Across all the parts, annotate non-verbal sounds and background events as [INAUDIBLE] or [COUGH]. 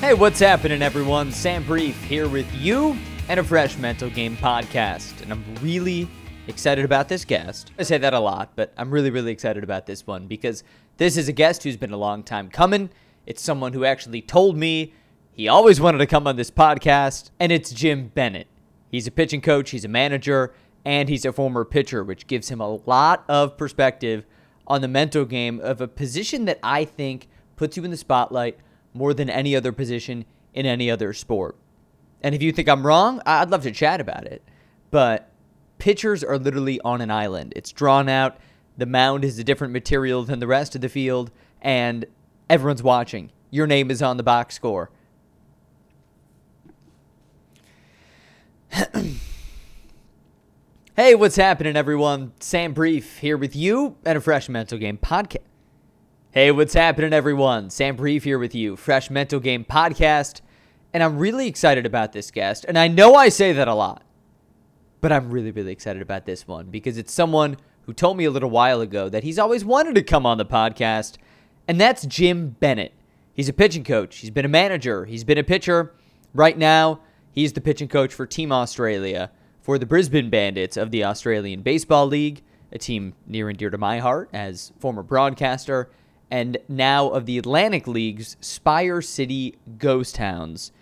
Hey, what's happening, everyone? Sam Brief here with you and a fresh mental game podcast. And I'm really excited about this guest. I say that a lot, but I'm really, really excited about this one because this is a guest who's been a long time coming. It's someone who actually told me he always wanted to come on this podcast, and it's Jim Bennett. He's a pitching coach, he's a manager, and he's a former pitcher, which gives him a lot of perspective on the mental game of a position that I think puts you in the spotlight more than any other position in any other sport. And if you think I'm wrong, I'd love to chat about it. But pitchers are literally on an island. It's drawn out. The mound is a different material than the rest of the field, and everyone's watching. Your name is on the box score. [CLEARS THROAT] hey, what's happening, everyone? Sam Brief here with you and a fresh mental game podcast. Hey, what's happening, everyone? Sam Brief here with you, fresh mental game podcast. And I'm really excited about this guest. And I know I say that a lot, but I'm really, really excited about this one because it's someone who told me a little while ago that he's always wanted to come on the podcast, and that's Jim Bennett. He's a pitching coach, he's been a manager, he's been a pitcher. Right now, he's the pitching coach for Team Australia for the Brisbane Bandits of the Australian Baseball League, a team near and dear to my heart as former broadcaster, and now of the Atlantic League's Spire City Ghost Hounds.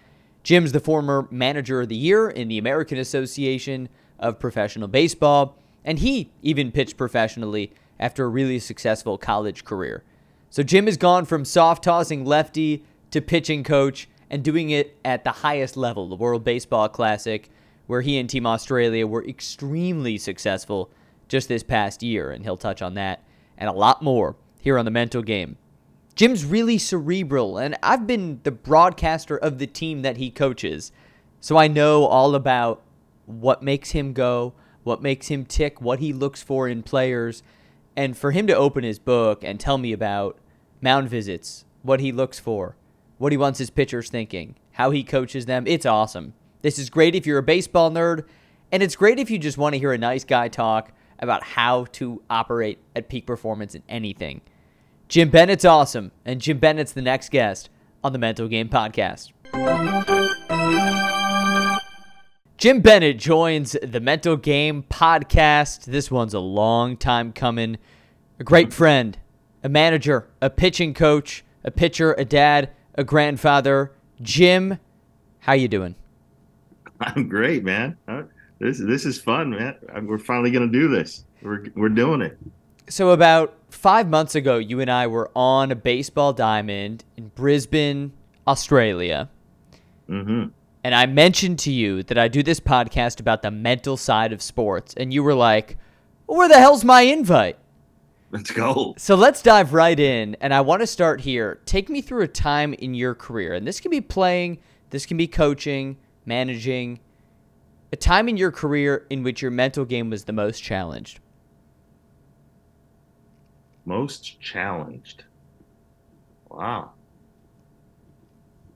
Jim's the former manager of the year in the American Association of Professional Baseball, and he even pitched professionally after a really successful college career. So Jim has gone from soft tossing lefty to pitching coach and doing it at the highest level, the World Baseball Classic, where he and Team Australia were extremely successful just this past year, and he'll touch on that and a lot more here on the mental game. Jim's really cerebral, and I've been the broadcaster of the team that he coaches. So I know all about what makes him go, what makes him tick, what he looks for in players. And for him to open his book and tell me about mound visits, what he looks for, what he wants his pitchers thinking, how he coaches them, it's awesome. This is great if you're a baseball nerd, and it's great if you just want to hear a nice guy talk about how to operate at peak performance in anything. Jim Bennett's awesome, and Jim Bennett's the next guest on the Mental Game Podcast. Jim Bennett joins the Mental Game Podcast. This one's a long time coming. A great friend, a manager, a pitching coach, a pitcher, a dad, a grandfather. Jim, how you doing? I'm great, man. This this is fun, man. We're finally gonna do this. We're we're doing it. So about five months ago, you and I were on a baseball diamond in Brisbane, Australia. Mm-hmm. And I mentioned to you that I do this podcast about the mental side of sports. And you were like, well, where the hell's my invite? Let's go. So let's dive right in. And I want to start here. Take me through a time in your career. And this can be playing, this can be coaching, managing. A time in your career in which your mental game was the most challenged most challenged. Wow.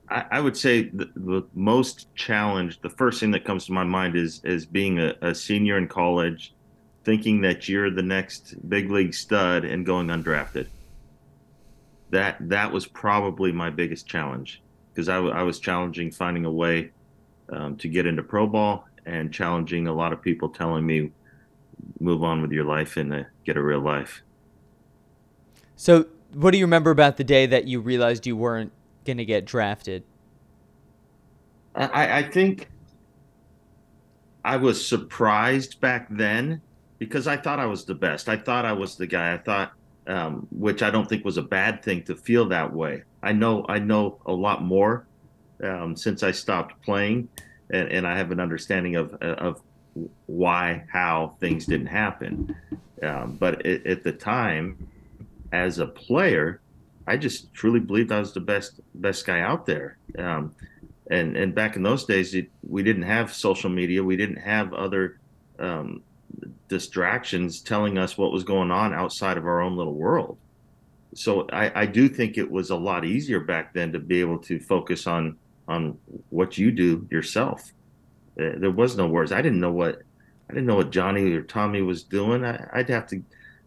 I, I would say the, the, most challenged, the first thing that comes to my mind is is being a, a senior in college, thinking that you're the next big league stud and going undrafted. That that was probably my biggest challenge because I, was challenging finding a way um, to get into pro ball and challenging a lot of people telling me move on with your life and uh, get a real life so, what do you remember about the day that you realized you weren't going to get drafted? I, I think I was surprised back then because I thought I was the best. I thought I was the guy. I thought, um, which I don't think was a bad thing to feel that way. I know I know a lot more um, since I stopped playing, and, and, I have an understanding of of why how things didn't happen. Um, but it, at the time, as a player, I just truly believed I was the best best guy out there. Um, and and back in those days, it, we didn't have social media. We didn't have other um, distractions telling us what was going on outside of our own little world. So I, I do think it was a lot easier back then to be able to focus on on what you do yourself. Uh, there was no words. I didn't know what I didn't know what Johnny or Tommy was doing. I, I'd have to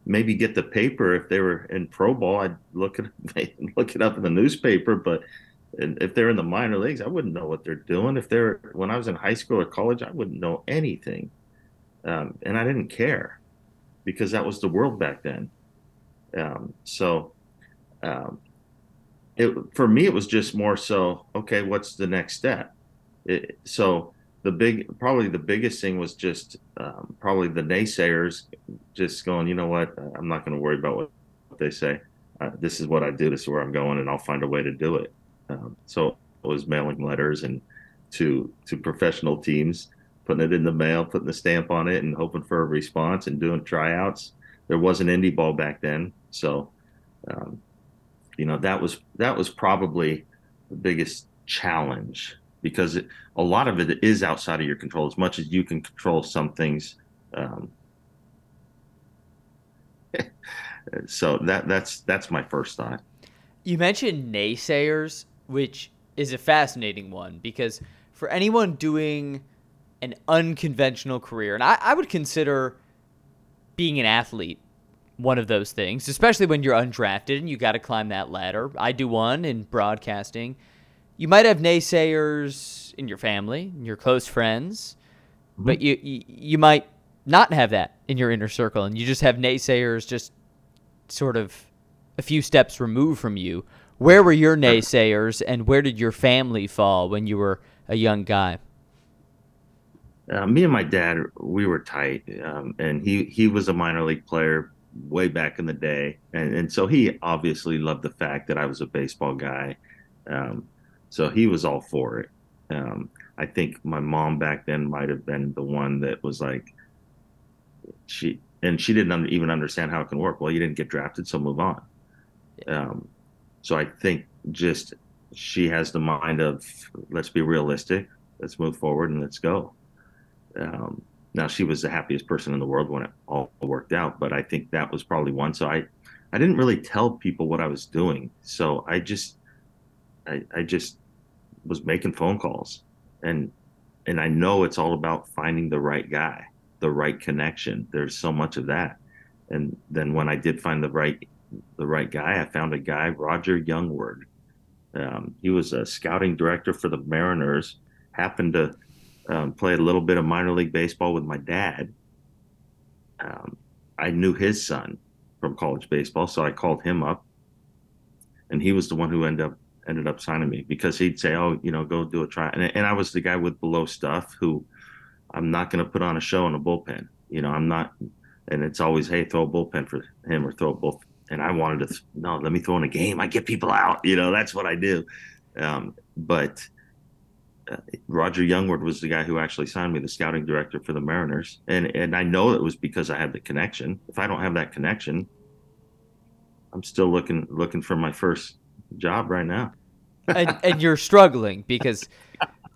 maybe get the paper if they were in pro ball. I'd look it [LAUGHS] look it up in the newspaper, but if they're in the minor leagues, I wouldn't know what they're doing. If they're when I was in high school or college, I wouldn't know anything, um, and I didn't care because that was the world back then. Um, so, um, it for me, it was just more so. Okay, what's the next step? It, so the big, probably the biggest thing was just um, probably the naysayers just going, you know what, I'm not going to worry about what they say. Uh, this is what I do. This is where I'm going, and I'll find a way to do it. Um, so it was mailing letters and to to professional teams, putting it in the mail, putting the stamp on it, and hoping for a response and doing tryouts. There wasn't indie ball back then, so um, you know that was that was probably the biggest challenge because it, a lot of it is outside of your control. As much as you can control some things, um, [LAUGHS] so that that's that's my first thought. You mentioned naysayers, which is a fascinating one because for anyone doing an unconventional career, and I, I would consider being an athlete one of those things, especially when you're undrafted and you got to climb that ladder. I do one in broadcasting. You might have naysayers in your family, in your close friends, mm-hmm. but you, you you might not have that in your inner circle, and you just have naysayers just sort of a few steps removed from you. Where were your naysayers, and where did your family fall when you were a young guy? Uh, me and my dad, we were tight, um, and he he was a minor league player way back in the day, and and so he obviously loved the fact that I was a baseball guy, um, so he was all for it. Um, I think my mom back then might have been the one that was like, she and she didn't even understand how it can work. Well, you didn't get drafted, so move on. Um, so I think just she has the mind of let's be realistic, let's move forward, and let's go. Um, now she was the happiest person in the world when it all worked out, but I think that was probably one. So I, I didn't really tell people what I was doing. So I just, I, I just was making phone calls, and and I know it's all about finding the right guy the right connection. There's so much of that. And then when I did find the right the right guy, I found a guy, Roger Jongewaard. Um, he was a scouting director for the Mariners. Happened to um, play a little bit of minor league baseball with my dad. Um, I knew his son from college baseball, so I called him up, and he was the one who ended up ended up signing me because he'd say, "Oh, you know, go do a try," and, and I was the guy with below stuff who I'm not going to put on a show in a bullpen. You know, I'm not, and it's always, hey, throw a bullpen for him or throw a bull. And I wanted to, no, let me throw in a game. I get people out. You know, that's what I do. Um, but uh, Roger Jongewaard was the guy who actually signed me, the scouting director for the Mariners, and and I know it was because I had the connection. If I don't have that connection, I'm still looking looking for my first job right now. and, and you're struggling because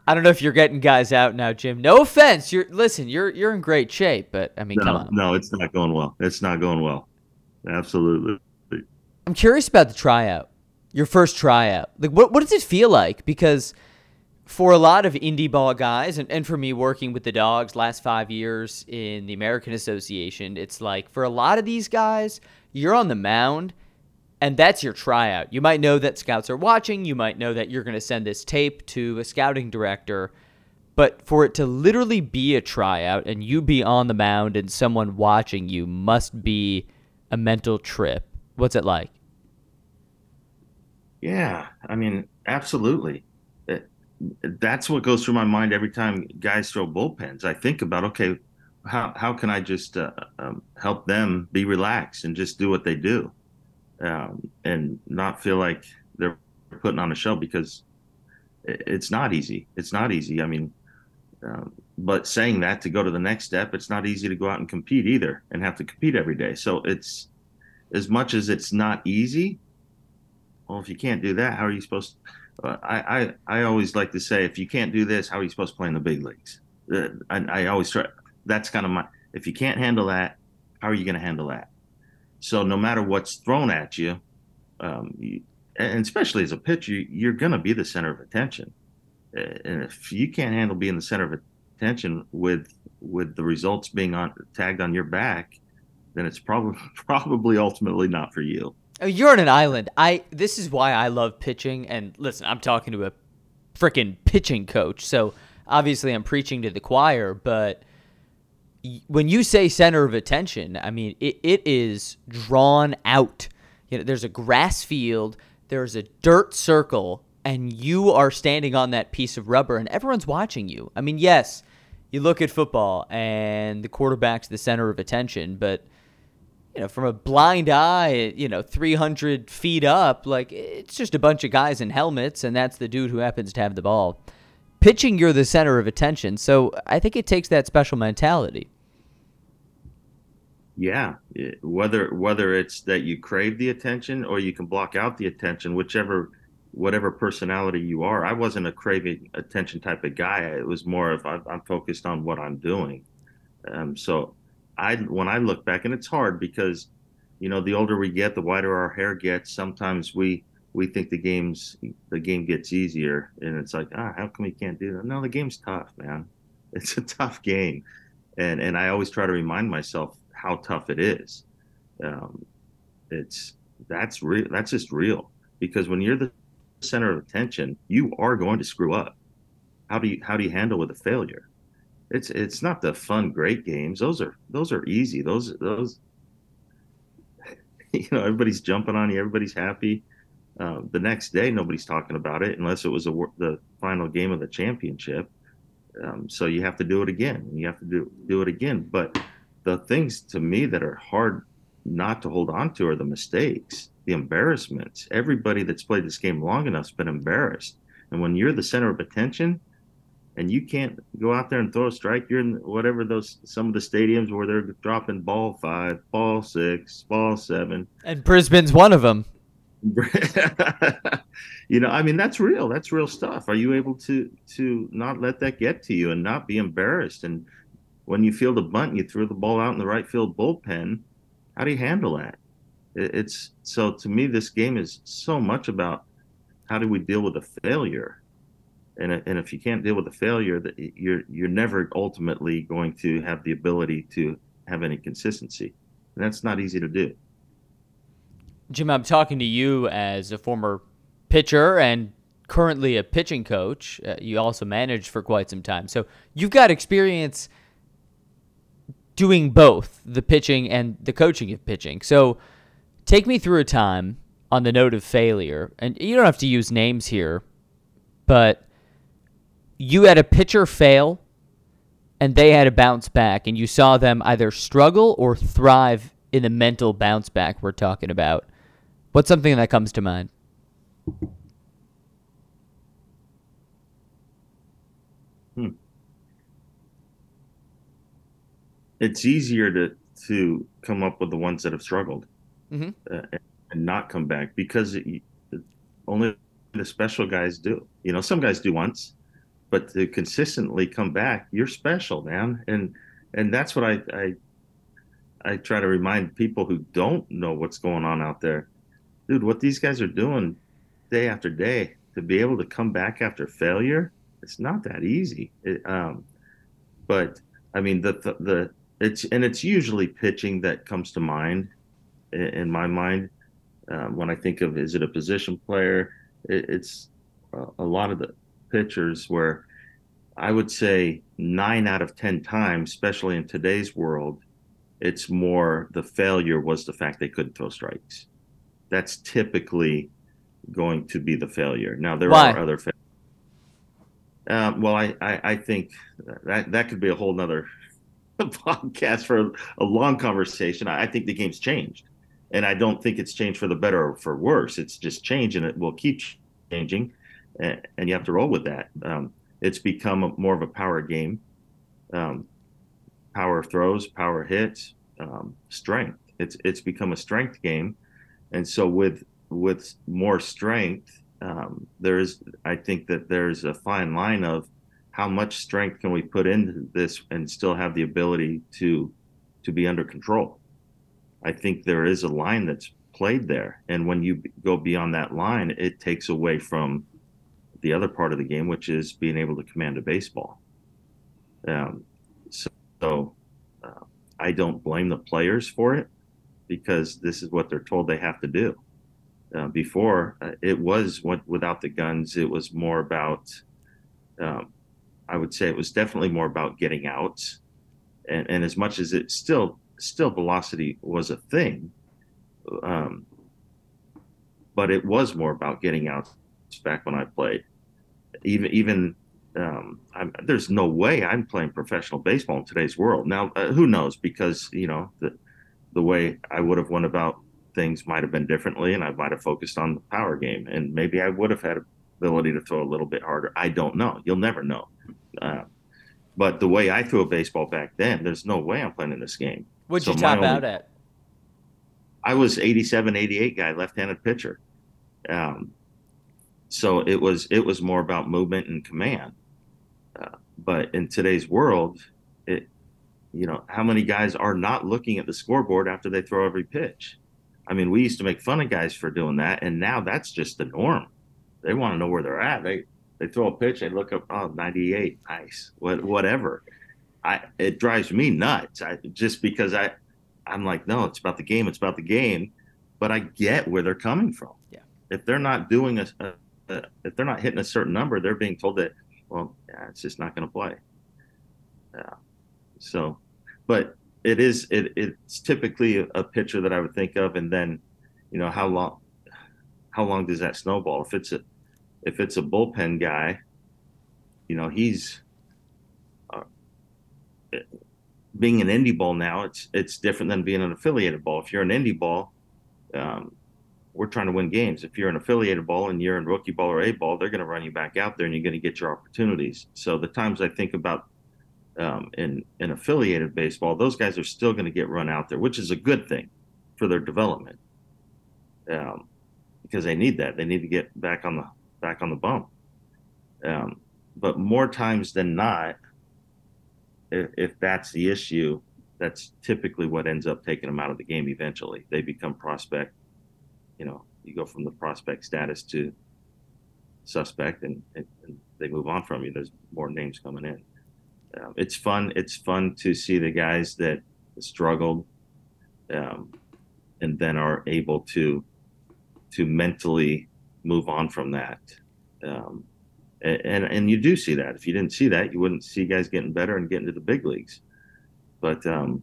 I don't know if you're getting guys out now, Jim. No offense. You're listen. You're you're in great shape, but I mean, no, come on. No, it's not going well. It's not going well. Absolutely. I'm curious about the tryout. Your first tryout. Like, what what does it feel like? Because for a lot of indie ball guys, and, and for me working with the dogs last five years in the American Association, it's like for a lot of these guys, you're on the mound and that's your tryout. You might know that scouts are watching, you might know that you're going to send this tape to a scouting director, but for it to literally be a tryout and you be on the mound and someone watching you must be a mental trip. What's it like? Yeah, I mean, absolutely. That's what goes through my mind every time guys throw bullpens. I think about, okay, how how can I just uh, um, help them be relaxed and just do what they do? Um, and not feel like they're putting on a show because it's not easy. It's not easy. I mean, um, but saying that to go to the next step, it's not easy to go out and compete either and have to compete every day. So it's as much as it's not easy. Well, if you can't do that, how are you supposed? To, uh, I, I I always like to say, if you can't do this, how are you supposed to play in the big leagues? Uh, I, I always try. That's kind of my. If you can't handle that, how are you going to handle that? So no matter what's thrown at you, um, you and especially as a pitcher, you're going to be the center of attention. And if you can't handle being the center of attention with with the results being on tagged on your back, then it's probably [LAUGHS] probably ultimately not for you. Oh, you're on an island. I this is why I love pitching. And listen, I'm talking to a freaking pitching coach, so obviously I'm preaching to the choir. But when you say center of attention, I mean it, it is drawn out. You know, there's a grass field, there's a dirt circle, and you are standing on that piece of rubber, and everyone's watching you. I mean, yes, you look at football, and the quarterback's the center of attention, but you know, from a blind eye, you know, 300 feet up, like it's just a bunch of guys in helmets, and that's the dude who happens to have the ball. Pitching, you're the center of attention. So I think it takes that special mentality. Yeah, whether whether it's that you crave the attention or you can block out the attention, whichever whatever personality you are. I wasn't a craving attention type of guy. It was more of I'm focused on what I'm doing. Um, so I when I look back, and it's hard because you know the older we get, the whiter our hair gets. Sometimes we we think the game's the game gets easier, and it's like ah, how come we can't do that? No, the game's tough, man. [LAUGHS] It's a tough game, and and I always try to remind myself how tough it is. Um, it's that's real. That's just real because when you're the center of attention, you are going to screw up. How do you how do you handle with a failure? it's it's not the fun great games those are those are easy those those [LAUGHS] you know everybody's jumping on you everybody's happy uh, the next day nobody's talking about it unless it was a, the final game of the championship. Um, so you have to do it again. You have to do do it again. But the things to me that are hard not to hold on to are the mistakes the embarrassments. Everybody that's played this game long enough's been embarrassed. And when you're the center of attention and you can't go out there and throw a strike. You're in whatever those some of the stadiums where they're dropping ball five, ball six, ball seven, and Brisbane's one of them. [LAUGHS] you know, I mean, that's real. That's real stuff. Are you able to to not let that get to you and not be embarrassed? And when you feel the bunt, you throw the ball out in the right field bullpen. How do you handle that? It's so to me, this game is so much about how do we deal with a failure and and if you can't deal with the failure, that you're you're never ultimately going to have the ability to have any consistency, and that's not easy to do. Jim, I'm talking to you as a former pitcher and currently a pitching coach. Uh, you also managed for quite some time, so you've got experience doing both the pitching and the coaching of pitching. So, take me through a time on the note of failure, and you don't have to use names here, but you had a pitcher fail and they had a bounce back, and you saw them either struggle or thrive in the mental bounce back we're talking about. What's something that comes to mind? Hmm. It's easier to to come up with the ones that have struggled mm-hmm. uh, and not come back because it, only the special guys do. You know, some guys do once, but to consistently come back, you're special, man. And and that's what I I I try to remind people who don't know what's going on out there. Dude, what these guys are doing day after day to be able to come back after failure, it's not that easy. It, um, but I mean the, the, the it's and it's usually pitching that comes to mind in, in my mind um, when I think of is it a position player? It, it's uh, a lot of the pitchers where I would say nine out of 10 times, especially in today's world, it's more the failure was the fact they couldn't throw strikes. That's typically going to be the failure. Now, there Why? are other failures. Uh, well, I, I, I, think that that could be a whole nother [LAUGHS] podcast for a long conversation. I, I think the game's changed, and I don't think it's changed for the better or for worse. It's just changed, and it will keep changing and, and you have to roll with that. Um, it's become a, more of a power game, um, power throws, power hits, um, strength. It's it's become a strength game, and so with with more strength, um, there is I think that there's a fine line of how much strength can we put into this and still have the ability to to be under control. I think there is a line that's played there, and when you go beyond that line, it takes away from the other part of the game, which is being able to command a baseball. Um, so, so uh, I don't blame the players for it because this is what they're told they have to do. uh, before, uh, it was what, without the guns. It was more about, um, I would say, it was definitely more about getting out. And, and as much as it still still velocity was a thing, um, but it was more about getting out. Back when I played, even even um, there's no way I'm playing professional baseball in today's world. Now, uh, who knows? Because you know the the way I would have went about things might have been differently, and I might have focused on the power game, and maybe I would have had ability to throw a little bit harder. I don't know. You'll never know. Uh, but the way I threw a baseball back then, there's no way I'm playing in this game. What'd so you top only, out at? I was 87, 88 guy, left-handed pitcher. Um, so it was it was more about movement and command. Uh, but in today's world, it you know how many guys are not looking at the scoreboard after they throw every pitch? I mean, we used to make fun of guys for doing that, and now that's just the norm. They want to know where they're at. They they throw a pitch, they look up, oh, 98, nice, what whatever. I it drives me nuts. I just because I I'm like, no, it's about the game. It's about the game. But I get where they're coming from. Yeah. If they're not doing a, a uh, if they're not hitting a certain number, they're being told that, well, yeah, it's just not going to play. Yeah. So, but it is it it's typically a, pitcher that I would think of, and then, you know, how long how long does that snowball? If it's a if it's a bullpen guy, you know, he's uh, being an indie ball now. It's it's different than being an affiliated ball. If you're an indie ball, um, we're trying to win games. If you're an affiliated ball and you're in rookie ball or A ball, they're going to run you back out there and you're going to get your opportunities. So the times I think about um, in in affiliated baseball, those guys are still going to get run out there, which is a good thing for their development um, because they need that. They need to get back on the back on the bump. Um, but more times than not, if, if that's the issue, that's typically what ends up taking them out of the game eventually. They become prospect you know, you go from the prospect status to suspect, and, and, and they move on from you. There's more names coming in. It's fun. It's fun to see the guys that struggled, um, and then are able to to mentally move on from that. Um, and, and you do see that. If you didn't see that, you wouldn't see guys getting better and getting to the big leagues. But um,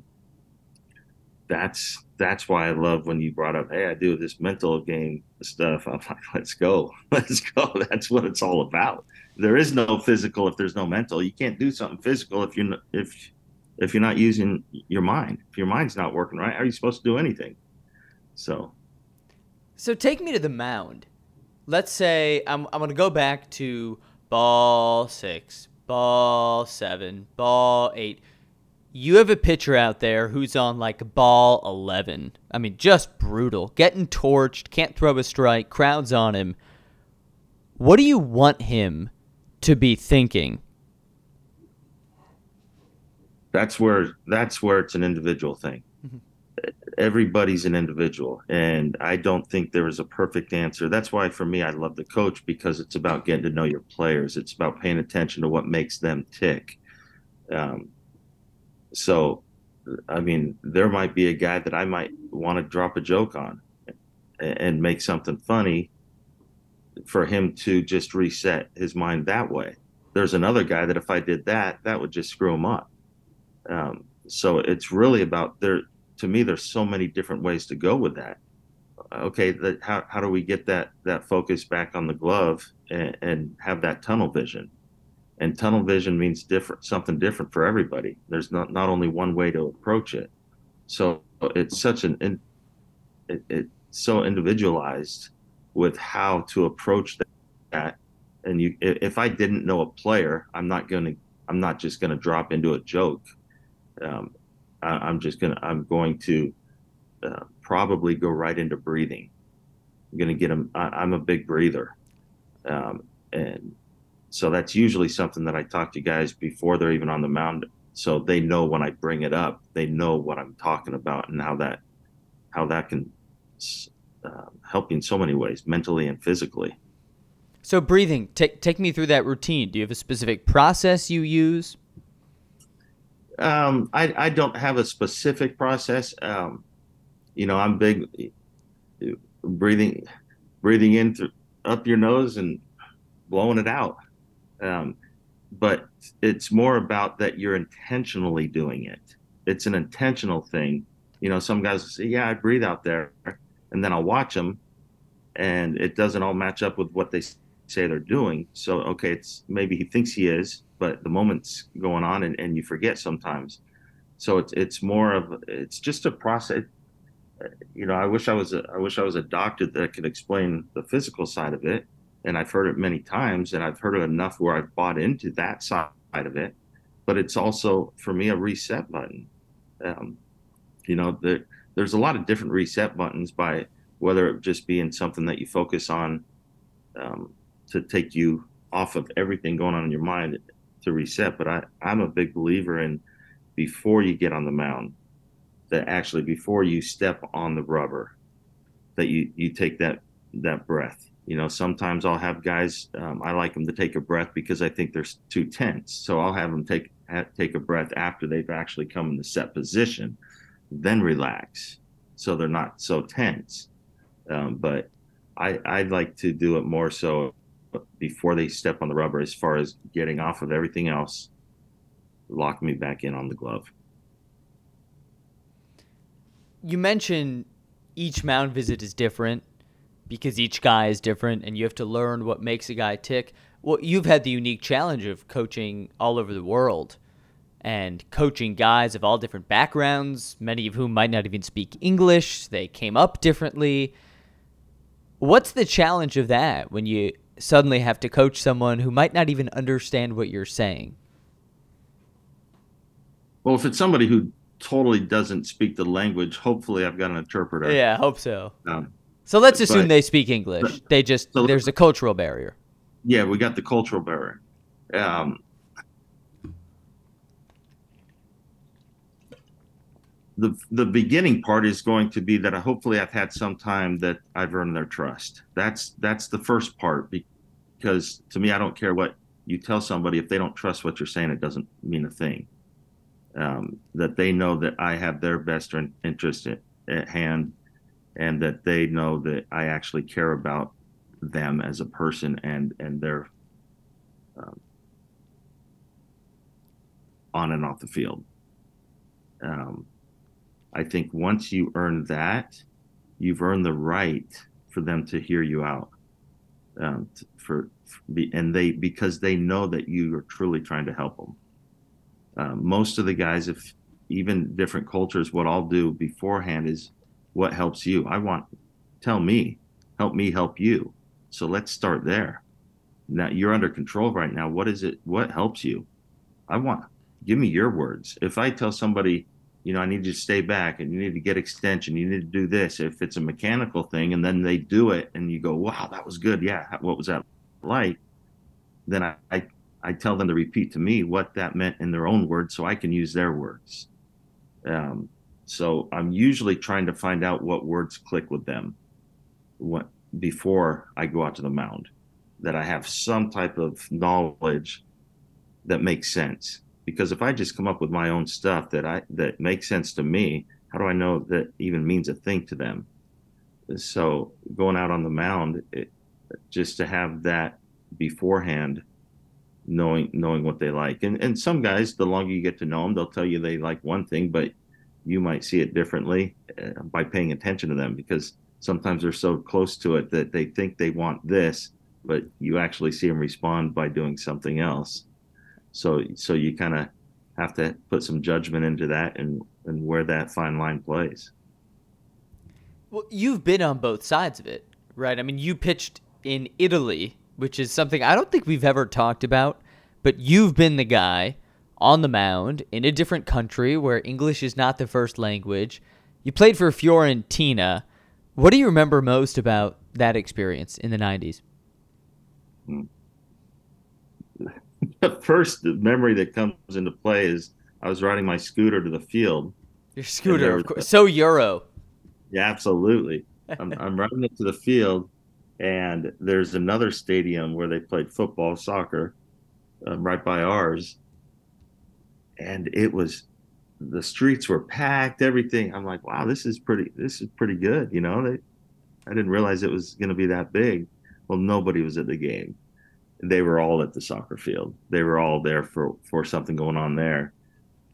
that's that's why I love when you brought up, hey, I do this mental game stuff. I'm like, let's go, [LAUGHS] let's go. [LAUGHS] That's what it's all about. There is no physical if there's no mental. You can't do something physical if you're if if you're not using your mind. If your mind's not working right, how are you supposed to do anything? So, so take me to the mound. Let's say I'm I'm gonna go back to ball six, ball seven, ball eight you have a pitcher out there who's on like ball 11. I mean, just brutal. Getting torched, can't throw a strike, crowds on him. What do you want him to be thinking? That's where that's where it's an individual thing. Mm-hmm. Everybody's an individual, and I don't think there is a perfect answer. That's why for me I love the coach because it's about getting to know your players. It's about paying attention to what makes them tick. Um, so, I mean, there might be a guy that I might want to drop a joke on and make something funny for him to just reset his mind that way. There's another guy that if I did that, that would just screw him up. Um, so it's really about there. To me, there's so many different ways to go with that. Okay, that, how how do we get that that focus back on the glove and, and have that tunnel vision? And tunnel vision means different something different for everybody. There's not not only one way to approach it. So it's such an it, it's so individualized with how to approach that. And you if i didn't know a player i'm not going to i'm not just going to drop into a joke. Um, I, am just going to i'm going to uh, probably go right into breathing. I'm going to get them i'm a big breather. Um, and so that's usually something that I talk to guys before they're even on the mound. So they know when I bring it up, they know what I'm talking about and how that how that can uh, help you in so many ways, mentally and physically. So breathing, take take me through that routine. Do you have a specific process you use? Um, I I don't have a specific process. Um, you know, I'm big breathing breathing in through, up your nose and blowing it out. Um, but it's more about that you're intentionally doing it. It's an intentional thing. You know, some guys say, "Yeah, I breathe out there," and then I'll watch them, and it doesn't all match up with what they say they're doing. So, okay, it's maybe he thinks he is, but the moment's going on, and, and you forget sometimes. So it's it's more of it's just a process. You know, I wish I was a I wish I was a doctor that could explain the physical side of it and I've heard it many times, and I've heard it enough where I've bought into that side of it. But it's also for me a reset button. Um, you know, the, there's a lot of different reset buttons by whether it just being something that you focus on um, to take you off of everything going on in your mind to reset. But I, I'm a big believer in before you get on the mound, that actually before you step on the rubber, that you you take that that breath you know, sometimes I'll have guys. Um, I like them to take a breath because I think they're too tense. So I'll have them take ha- take a breath after they've actually come in the set position, then relax, so they're not so tense. Um, but I I like to do it more so before they step on the rubber, as far as getting off of everything else, lock me back in on the glove. You mentioned each mound visit is different because each guy is different and you have to learn what makes a guy tick. Well, you've had the unique challenge of coaching all over the world and coaching guys of all different backgrounds, many of whom might not even speak English. They came up differently. What's the challenge of that when you suddenly have to coach someone who might not even understand what you're saying? Well, if it's somebody who totally doesn't speak the language, hopefully I've got an interpreter. Yeah, I hope so. Um, so let's assume but, they speak English. But, they just so there's a cultural barrier. Yeah, we got the cultural barrier. Um, the the beginning part is going to be that I hopefully I've had some time that I've earned their trust. That's that's the first part because to me I don't care what you tell somebody if they don't trust what you're saying it doesn't mean a thing. Um, that they know that I have their best interest at, at hand and that they know that I actually care about them as a person and and their um, on and off the field. Um, I think once you earn that, you've earned the right for them to hear you out. Um, for, for and they because they know that you are truly trying to help them. Um, most of the guys, if even different cultures, what I'll do beforehand is what helps you. I want tell me help me help you. So let's start there. Now you're under control right now. What is it what helps you? I want give me your words. If i tell somebody you know i need you to stay back and you need to get extension you need to do this if it's a mechanical thing and then they do it and you go wow that was good. Yeah what was that like? Then i i, I tell them to repeat to me what that meant in their own words so i can use their words. Um, so I'm usually trying to find out what words click with them what, before I go out to the mound, that I have some type of knowledge that makes sense. Because if I just come up with my own stuff that I that makes sense to me, how do I know that even means a thing to them? So going out on the mound, it, just to have that beforehand, knowing knowing what they like, and and some guys, the longer you get to know them, they'll tell you they like one thing, but you might see it differently uh, by paying attention to them because sometimes they're so close to it that they think they want this but you actually see them respond by doing something else. So so you kind of have to put some judgment into that and and where that fine line plays. Well you've been on both sides of it right? I mean you pitched in italy which is something i don't think we've ever talked about but you've been the guy on the mound in a different country where English is not the first language. You played for Fiorentina. What do you remember most about that experience in the 90s? [LAUGHS] The first memory that comes into play is I was riding my scooter to the field. Your scooter, of course. So Euro. Yeah, absolutely. [LAUGHS] I'm, I'm riding it to the field, and there's another stadium where they played football, soccer, um, right by ours and it was the streets were packed, everything. I'm like, wow, this is pretty, this is pretty good, you know. They, I didn't realize it was going to be that big. Well, nobody was at the game. They were all at the soccer field. They were all there for for something going on there.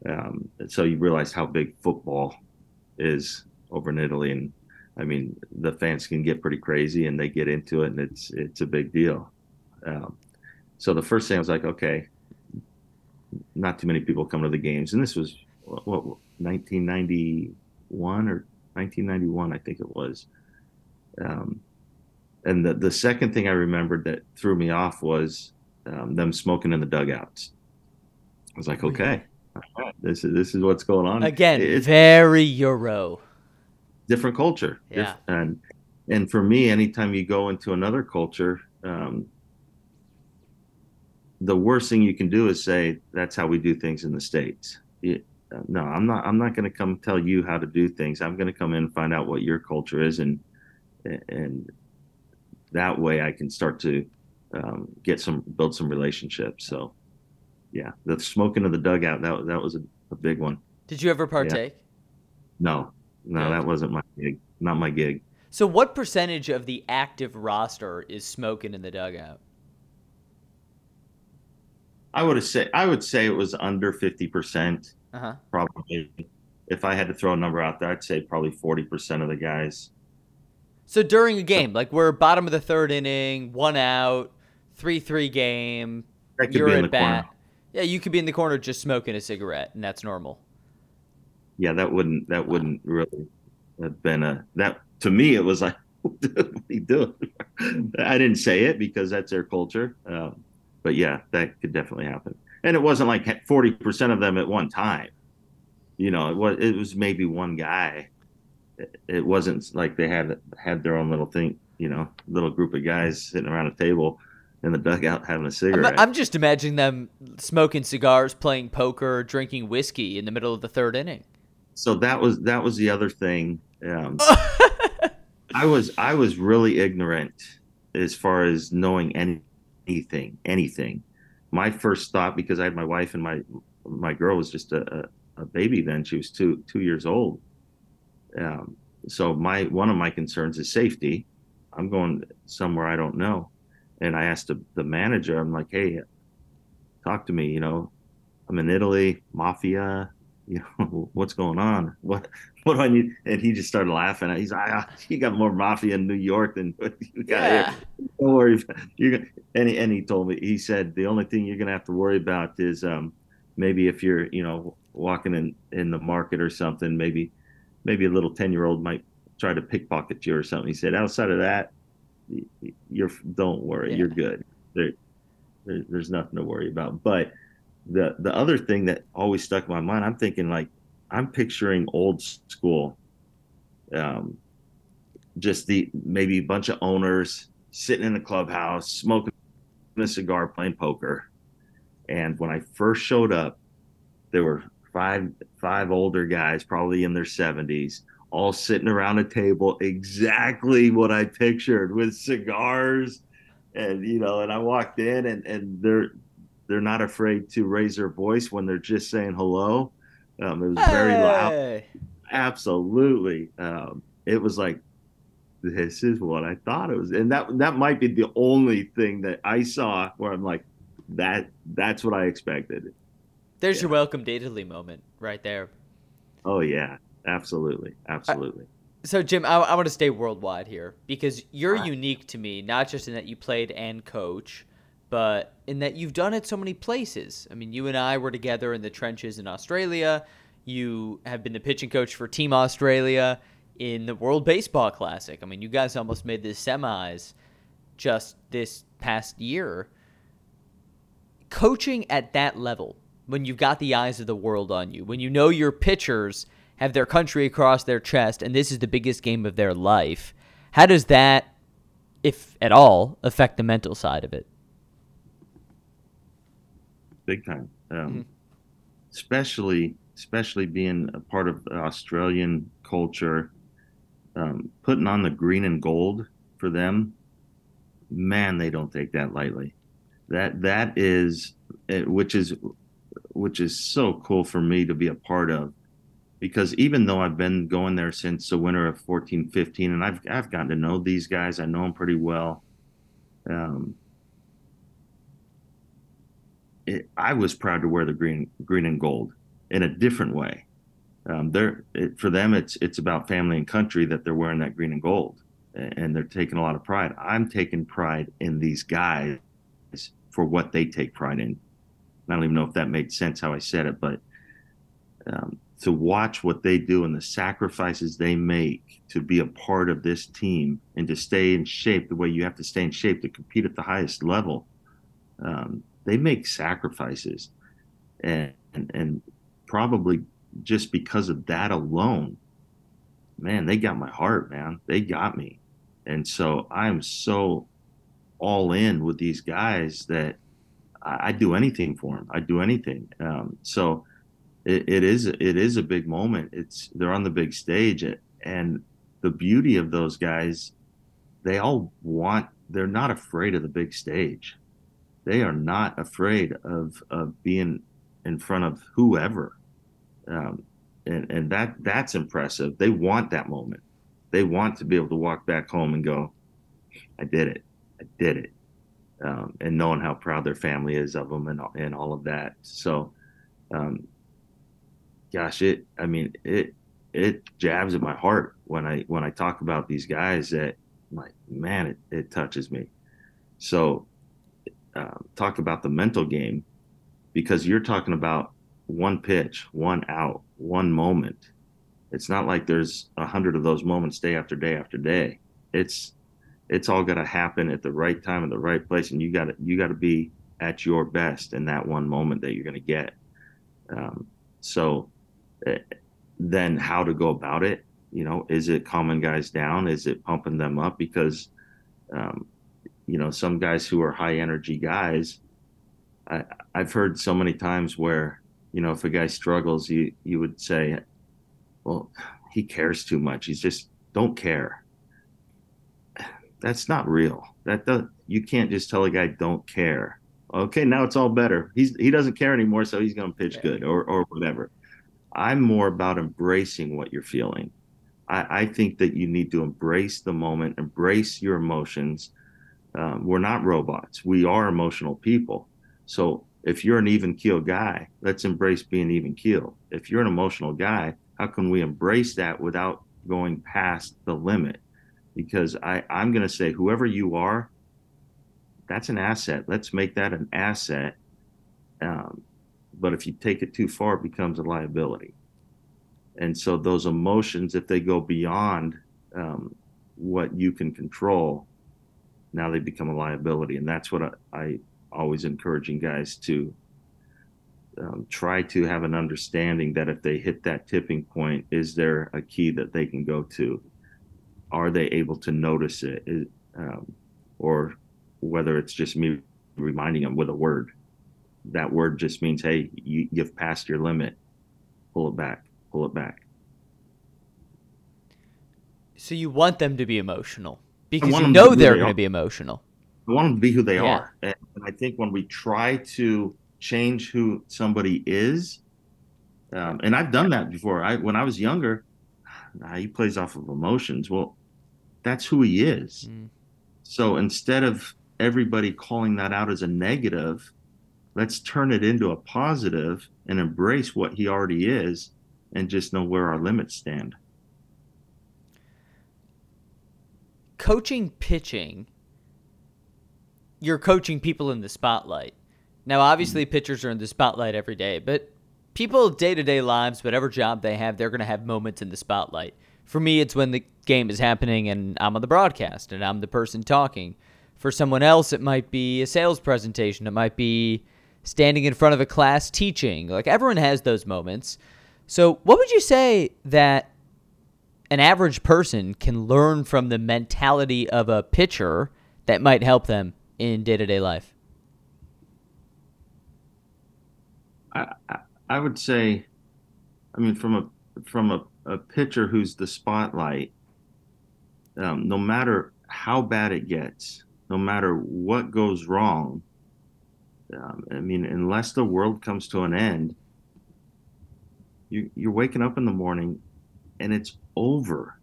Um, so you realize how big football is over in Italy, and I mean the fans can get pretty crazy, and they get into it, and it's it's a big deal. Um, so the first thing I was like, okay, not too many people come to the games, and this was what, what 1991 or 1991, I think it was. Um, and the the second thing I remembered that threw me off was um, them smoking in the dugouts. I was like, okay, this is this is what's going on again. It's very Euro, different culture. Yeah, and and for me, anytime you go into another culture, um, the worst thing you can do is say that's how we do things in the states. It, no, I'm not. I'm not going to come tell you how to do things. I'm going to come in and find out what your culture is, and and that way I can start to um, get some build some relationships. So, yeah, the smoking of the dugout that that was a, a big one. Did you ever partake? Yeah. No, no, that wasn't my gig. Not my gig. So, what percentage of the active roster is smoking in the dugout? I would say I would say it was under fifty percent. Uh-huh. Probably, if I had to throw a number out there, I'd say probably forty percent of the guys. So during a game, like we're bottom of the third inning, one out, three three game, you're at bat. Corner. Yeah, you could be in the corner just smoking a cigarette, and that's normal. Yeah, that wouldn't that wouldn't really have been a that to me. It was like, [LAUGHS] what are you doing? [LAUGHS] I didn't say it because that's their culture. Um, but yeah, that could definitely happen. And it wasn't like forty percent of them at one time. You know, it was it was maybe one guy. It, wasn't like they had had their own little thing. You know, little group of guys sitting around a table in the dugout having a cigarette. I'm, I'm just imagining them smoking cigars, playing poker, drinking whiskey in the middle of the third inning. So that was that was the other thing. Um, [LAUGHS] I was I was really ignorant as far as knowing any anything, anything. My first thought, because I had my wife and my my girl was just a, a, baby then; she was two two years old. Um, so my one of my concerns is safety. I'm going somewhere I don't know, and I asked the, the manager. I'm like, "Hey, talk to me. You know, I'm in Italy, mafia you know, [LAUGHS] what's going on? What what do I need? And he just started laughing. He's like, ah, you got more mafia in New York than [LAUGHS] what you got yeah. here. Don't worry. You're gonna, and he, and he told me, he said, the only thing you're gonna have to worry about is um, maybe if you're, you know, walking in in the market or something, maybe maybe a little ten year old might try to pickpocket you or something. He said, outside of that, you're don't worry, yeah. you're good. There, there, there's nothing to worry about. But the the other thing that always stuck in my mind, I'm thinking like I'm picturing old school. Um, just the maybe a bunch of owners sitting in the clubhouse, smoking a cigar, playing poker. And when I first showed up, there were five five older guys, probably in their 70s, all sitting around a table, exactly what I pictured with cigars. And you know, and I walked in and and they're they're not afraid to raise their voice when they're just saying hello. Um, it was very hey. loud. Absolutely. Um, it was like, this is what I thought it was. And that, that might be the only thing that I saw where I'm like, that, that's what I expected. There's yeah. your welcome Italy moment right there. Oh yeah, absolutely. Absolutely. so Jim, I, I want to stay worldwide here because you're unique to me, not just in that you played and coach, but in that you've done it so many places. I mean, you and I were together in the trenches in Australia. You have been the pitching coach for Team Australia in the World Baseball Classic. I mean, you guys almost made the semis just this past year. Coaching at that level, when you've got the eyes of the world on you, when you know your pitchers have their country across their chest and this is the biggest game of their life, how does that, if at all, affect the mental side of it? Big time. Um, mm-hmm. Especially, especially being a part of Australian culture, um, putting on the green and gold for them. Man, they don't take that lightly. That that is, eh, which is, which is so cool for me to be a part of. because even though I've been going there since the winter of 14, 15, and I've I've gotten to know these guys, I know them pretty well. Um, it, I was proud to wear the green green and gold in a different way. Um, they're it, for them, it's it's about family and country that they're wearing that green and gold, and they're taking a lot of pride. I'm taking pride in these guys for what they take pride in. I don't even know if that made sense how I said it, but um, to watch what they do and the sacrifices they make to be a part of this team and to stay in shape the way you have to stay in shape to compete at the highest level. Um, they make sacrifices, and, and and probably just because of that alone, man, they got my heart, man. They got me, and so I'm so all in with these guys that I, I do anything for them. i'd do anything. Um, so it, it is it is a big moment. It's they're on the big stage, and the beauty of those guys, they all want. They're not afraid of the big stage. They are not afraid of of being in front of whoever, um, and and that that's impressive. They want that moment. They want to be able to walk back home and go, "I did it. I did it," um, and knowing how proud their family is of them and and all of that. So. Um, gosh, it. I mean, it it jabs at my heart when I when I talk about these guys. That like, man, it, it touches me. So, uh, talk about the mental game, because you're talking about one pitch, one out, one moment. It's not like there's a hundred of those moments day after day after day. It's it's all got to happen at the right time in the right place, and you got to you got to be at your best in that one moment that you're going to get. Um, so then how to go about it. You know, is it calming guys down? Is it pumping them up? Because, um, you know, some guys who are high energy guys, I, I've heard so many times where, you know, if a guy struggles, you you would say, well, he cares too much. He's just don't care. That's not real. That does, you can't just tell a guy don't care. Okay, now it's all better. He's he doesn't care anymore, so he's going to pitch good or or whatever. I'm more about embracing what you're feeling. I, I think that you need to embrace the moment, embrace your emotions. Um, we're not robots. We are emotional people. So if you're an even keel guy, let's embrace being even keel. If you're an emotional guy, how can we embrace that without going past the limit? Because I, I'm going to say, whoever you are, that's an asset. Let's make that an asset. Um, but if you take it too far, it becomes a liability. And so those emotions, if they go beyond um, what you can control, now they become a liability. And that's what I, I always encouraging guys to um, try to have an understanding that if they hit that tipping point, is there a key that they can go to? Are they able to notice it? Is, um, or whether it's just me reminding them with a word that word just means, hey, you, you've passed your limit. Pull it back. Pull it back. So you want them to be emotional because you know they're going to be emotional. I want them to be who they yeah. are. And I think when we try to change who somebody is, um, and I've done that before. I when I was younger, nah, he plays off of emotions. Well, that's who he is. Mm. So instead of everybody calling that out as a negative, let's turn it into a positive and embrace what he already is and just know where our limits stand. Coaching pitching, you're coaching people in the spotlight. Now, obviously, mm-hmm. pitchers are in the spotlight every day, but people day to day lives, whatever job they have, they're going to have moments in the spotlight. For me, it's when the game is happening and I'm on the broadcast and I'm the person talking. For someone else, it might be a sales presentation. It might be standing in front of a class teaching. Like everyone has those moments. So, what would you say that an average person can learn from the mentality of a pitcher that might help them in day to day life? I, I would say, I mean, from a from a, a pitcher who's the spotlight, um, no matter how bad it gets, no matter what goes wrong, um, I mean, unless the world comes to an end, you, you're waking up in the morning and it's over.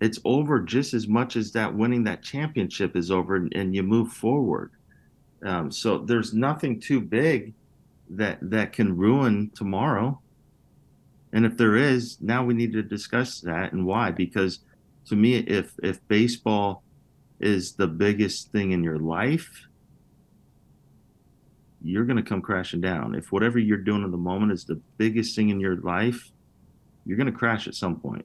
It's over just as much as that winning that championship is over and, and you move forward. Um, so there's nothing too big that that can ruin tomorrow. And if there is, now we need to discuss that and why. Because to me, if if baseball is the biggest thing in your life, you're going to come crashing down. If whatever you're doing in the moment is the biggest thing in your life, you're going to crash at some point.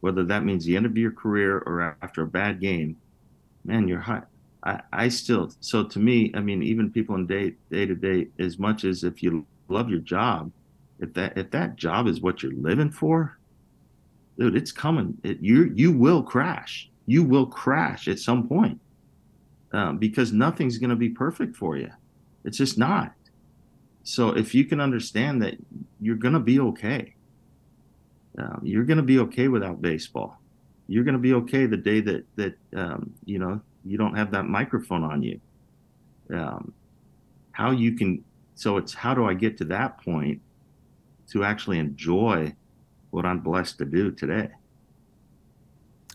Whether that means the end of your career or after a bad game, man, you're high. I, I still, so to me, I mean, even people in day day to day, as much as if you love your job, if that if that job is what you're living for, dude, it's coming. It, you you will crash. You will crash at some point um, because nothing's going to be perfect for you. It's just not. So if you can understand that you're going to be okay, um, you're going to be okay without baseball. You're going to be okay the day that that um, you know you don't have that microphone on you. Um, how you can so it's how do I get to that point to actually enjoy what I'm blessed to do today.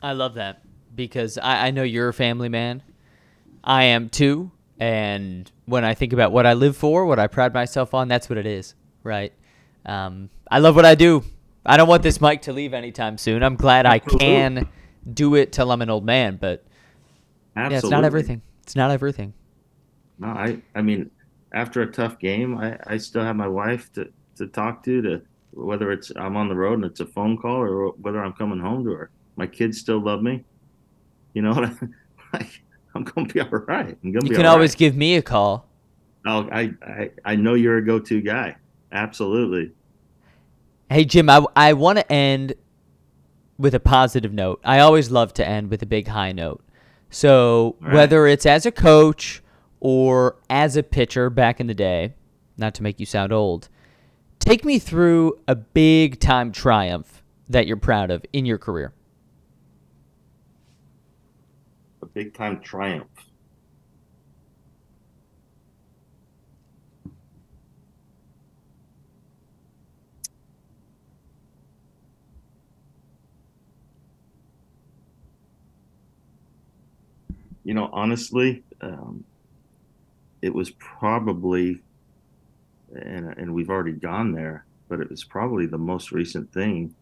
I love that because I, I know you're a family man. I am too. And when I think about what I live for, what I pride myself on, that's what it is, right? Um, I love what I do. I don't want this mic to leave anytime soon. I'm glad I can do it till I'm an old man, but Absolutely. yeah, it's not everything. It's not everything. No, I, I mean, after a tough game, I, I still have my wife to, to talk to, to whether it's I'm on the road and it's a phone call or whether I'm coming home to her. My kids still love me. You know [LAUGHS] like? I'm gonna be all right. I'm gonna you can always right. give me a call. Oh, I, I I know you're a go-to guy. Absolutely. Hey Jim, I I want to end with a positive note. I always love to end with a big high note. So right. whether it's as a coach or as a pitcher back in the day, not to make you sound old, take me through a big time triumph that you're proud of in your career. A big time triumph. You know, honestly, um, it was probably, and and we've already gone there, but it was probably the most recent thing.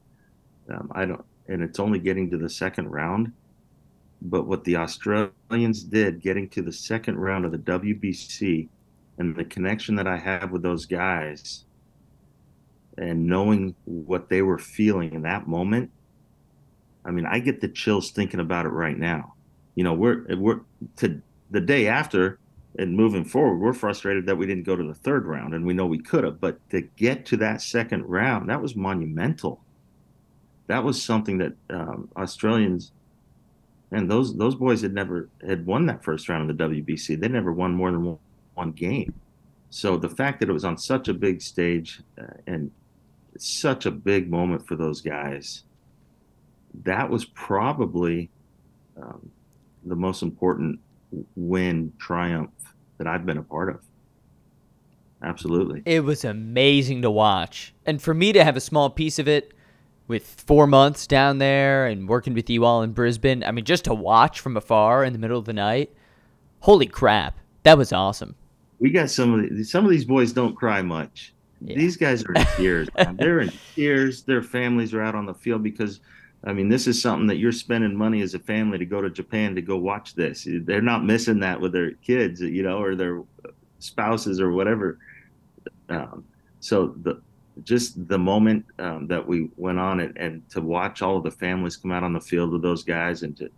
Um, I don't, and it's only getting to the second round but what the Australians did getting to the second round of the WBC and the connection that I have with those guys and knowing what they were feeling in that moment, I mean, I get the chills thinking about it right now. You know, we're we're to the day after and moving forward, we're frustrated that we didn't go to the third round, and we know we could have. But to get to that second round, that was monumental. That was something that um, Australians and those those boys had never had won that first round of the WBC. They never won more than one, one game. So the fact that it was on such a big stage uh, and such a big moment for those guys, that was probably um, the most important win triumph that I've been a part of. Absolutely. It was amazing to watch. And for me to have a small piece of it, with four months down there and working with you all in Brisbane. I mean, just to watch from afar in the middle of the night, holy crap, that was awesome. We got some of the, some of these boys don't cry much. Yeah. These guys are in tears. They're in [LAUGHS] tears. Their families are out on the field because, I mean, this is something that you're spending money as a family to go to Japan to go watch this. They're not missing that with their kids, you know, or their spouses or whatever. Um, so the just the moment um, that we went on it and to watch all of the families come out on the field with those guys and to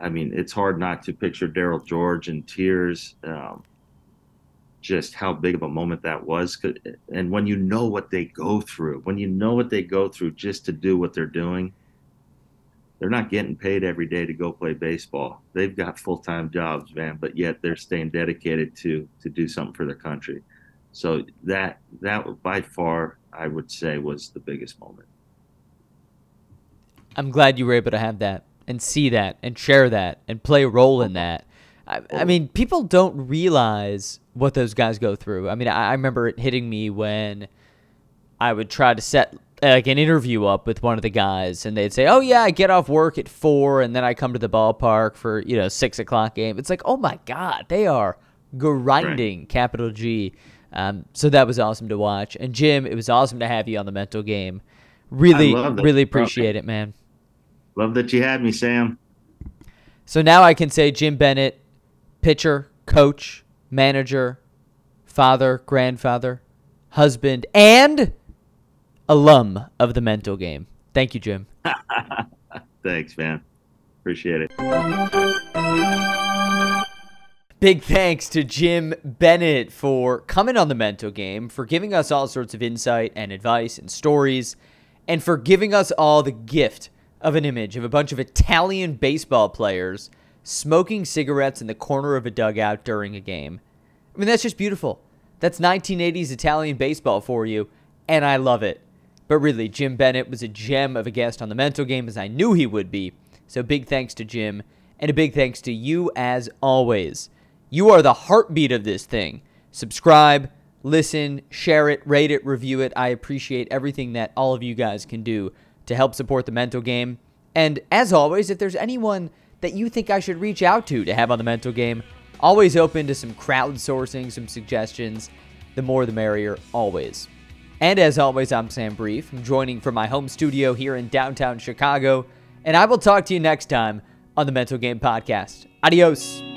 i mean it's hard not to picture Darryl George in tears um, just how big of a moment that was and when you know what they go through when you know what they go through just to do what they're doing they're not getting paid every day to go play baseball they've got full-time jobs man but yet they're staying dedicated to to do something for their country so that that by far I would say was the biggest moment. I'm glad you were able to have that and see that and share that and play a role in that. I, I mean, people don't realize what those guys go through. I mean, I, I remember it hitting me when I would try to set like an interview up with one of the guys, and they'd say, "Oh yeah, I get off work at four, and then I come to the ballpark for you know six o'clock game." It's like, oh my god, they are grinding, right. capital G. Um, so that was awesome to watch. And Jim, it was awesome to have you on the mental game. Really, really appreciate it, man. Love that you had me, Sam. So now I can say Jim Bennett, pitcher, coach, manager, father, grandfather, husband, and alum of the mental game. Thank you, Jim. [LAUGHS] Thanks, man. Appreciate it. Big thanks to Jim Bennett for coming on the mental game, for giving us all sorts of insight and advice and stories, and for giving us all the gift of an image of a bunch of Italian baseball players smoking cigarettes in the corner of a dugout during a game. I mean, that's just beautiful. That's 1980s Italian baseball for you, and I love it. But really, Jim Bennett was a gem of a guest on the mental game, as I knew he would be. So big thanks to Jim, and a big thanks to you as always. You are the heartbeat of this thing. Subscribe, listen, share it, rate it, review it. I appreciate everything that all of you guys can do to help support the mental game. And as always, if there's anyone that you think I should reach out to to have on the mental game, always open to some crowdsourcing, some suggestions. The more the merrier, always. And as always, I'm Sam Brief. Joining from my home studio here in downtown Chicago. And I will talk to you next time on the Mental Game Podcast. Adios.